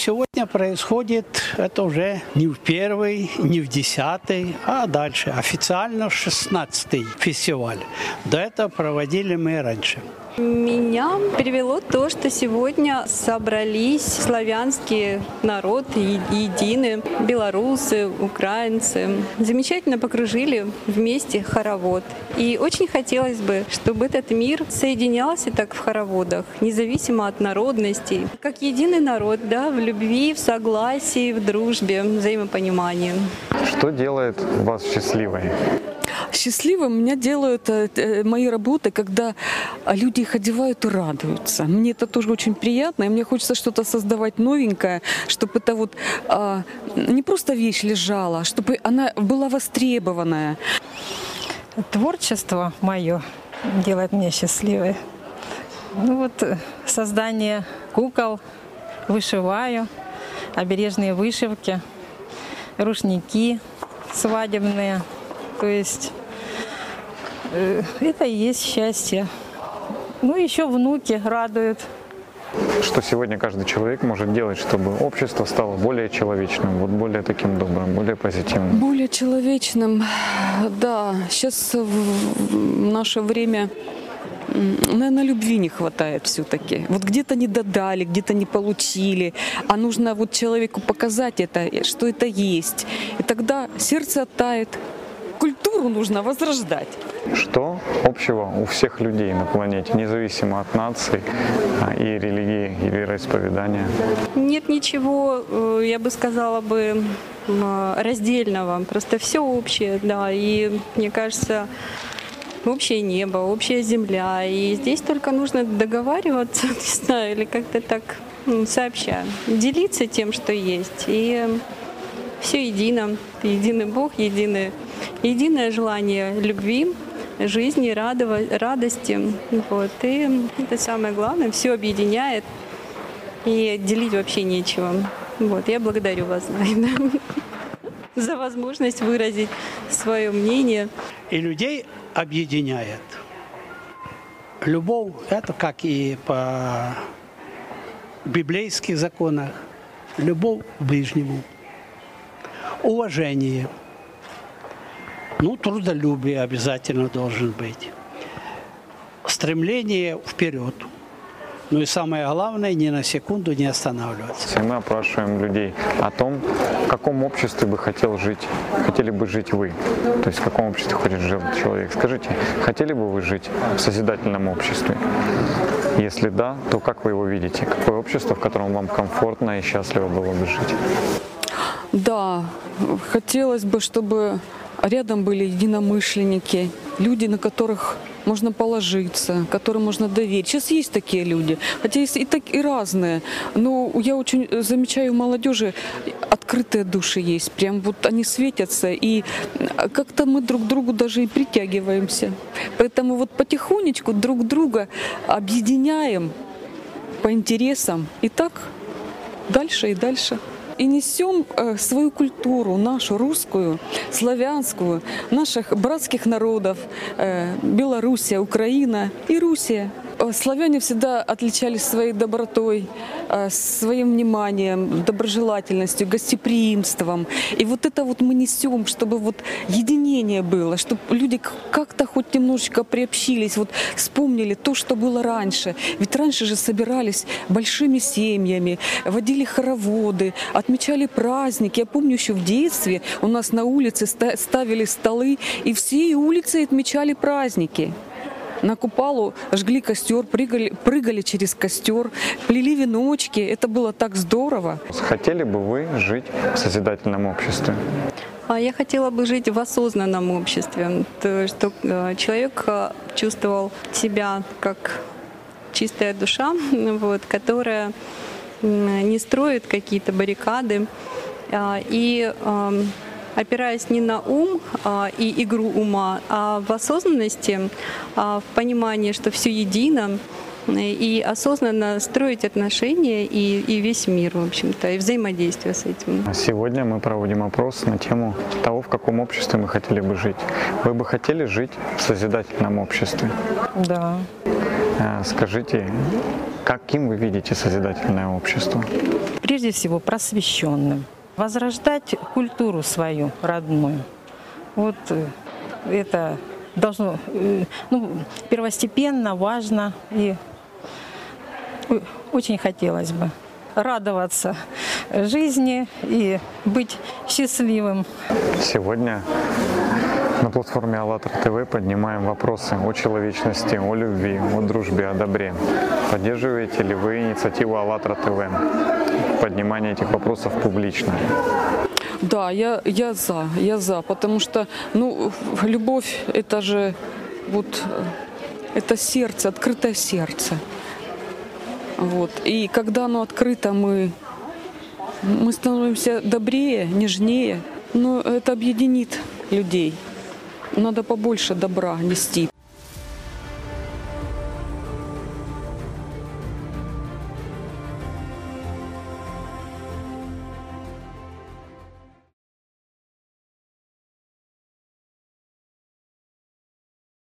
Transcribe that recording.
Сегодня происходит это уже не в первый, не в десятый, а дальше. Официально шестнадцатый фестиваль. До этого проводили мы раньше. Меня привело то, что сегодня собрались славянские народы е- едины, белорусы, украинцы. Замечательно покружили вместе хоровод. И очень хотелось бы, чтобы этот мир соединялся так в хороводах, независимо от народностей. Как единый народ, да, в любви, в согласии, в дружбе, взаимопонимании. Что делает вас счастливой? Счастливым меня делают э, э, мои работы, когда а, люди их одевают и радуются. Мне это тоже очень приятно, и мне хочется что-то создавать новенькое, чтобы это вот а, не просто вещь лежала, а чтобы она была востребованная. Творчество мое делает меня счастливой. Ну вот э, создание кукол, вышиваю, обережные вышивки, рушники свадебные. То есть это и есть счастье. Ну еще внуки радуют. Что сегодня каждый человек может делать, чтобы общество стало более человечным, вот более таким добрым, более позитивным? Более человечным, да. Сейчас в наше время наверное, любви не хватает все-таки. Вот где-то не додали, где-то не получили, а нужно вот человеку показать это, что это есть. И тогда сердце оттает. Культуру нужно возрождать. Что общего у всех людей на планете, независимо от нации а, и религии, и вероисповедания? Нет ничего, э, я бы сказала бы, м, раздельного. Просто все общее, да. И мне кажется, общее небо, общая земля. И здесь только нужно договариваться, не знаю, или как-то так сообща. Делиться тем, что есть. И все едино. Единый Бог, единый, единое желание любви, жизни, радости. Вот. И это самое главное. Все объединяет. И делить вообще нечего. Вот. Я благодарю вас Найна, за возможность выразить свое мнение. И людей объединяет. Любовь – это как и по библейских законах. Любовь к ближнему. Уважение. Ну, трудолюбие обязательно должен быть. Стремление вперед. Ну и самое главное, ни на секунду не останавливаться. Мы опрашиваем людей о том, в каком обществе бы хотел жить, хотели бы жить вы. То есть в каком обществе хочет жить человек. Скажите, хотели бы вы жить в созидательном обществе? Если да, то как вы его видите? Какое общество, в котором вам комфортно и счастливо было бы жить? Да, хотелось бы, чтобы рядом были единомышленники, люди, на которых можно положиться, которым можно доверить. Сейчас есть такие люди, хотя есть и, так, и разные. Но я очень замечаю у молодежи открытые души есть. Прям вот они светятся, и как-то мы друг к другу даже и притягиваемся. Поэтому вот потихонечку друг друга объединяем по интересам. И так дальше и дальше и несем э, свою культуру, нашу русскую, славянскую, наших братских народов, э, Белоруссия, Украина и Руссия. Э, Славяне всегда отличались своей добротой, э, своим вниманием, доброжелательностью, гостеприимством. И вот это вот мы несем, чтобы вот единение было, чтобы люди как-то хоть немножечко приобщились, вот вспомнили то, что было раньше. Ведь раньше же собирались большими семьями, водили хороводы, отмечали праздники. Я помню еще в детстве у нас на улице ста- ставили столы, и всей улицей отмечали праздники. На Купалу жгли костер, прыгали, прыгали через костер, плели веночки. Это было так здорово. Хотели бы вы жить в созидательном обществе? А я хотела бы жить в осознанном обществе, то, что э, человек э, чувствовал себя как чистая душа, вот, которая не строит какие-то баррикады а, и ам, опираясь не на ум а, и игру ума, а в осознанности, а, в понимании, что все едино, и осознанно строить отношения и, и весь мир, в общем-то, и взаимодействие с этим. Сегодня мы проводим опрос на тему того, в каком обществе мы хотели бы жить. Вы бы хотели жить в созидательном обществе? Да. Э, Скажите, Каким вы видите созидательное общество? Прежде всего просвещенным. Возрождать культуру свою родную. Вот э, это должно, э, ну, первостепенно, важно и очень хотелось бы радоваться жизни и быть счастливым. Сегодня на платформе АЛЛАТРА ТВ поднимаем вопросы о человечности, о любви, о дружбе, о добре. Поддерживаете ли вы инициативу АЛЛАТРА ТВ? Поднимание этих вопросов публично. Да, я, я за, я за, потому что, ну, любовь это же вот, это сердце, открытое сердце. Вот. И когда оно открыто, мы, мы становимся добрее, нежнее. Но это объединит людей. Надо побольше добра нести.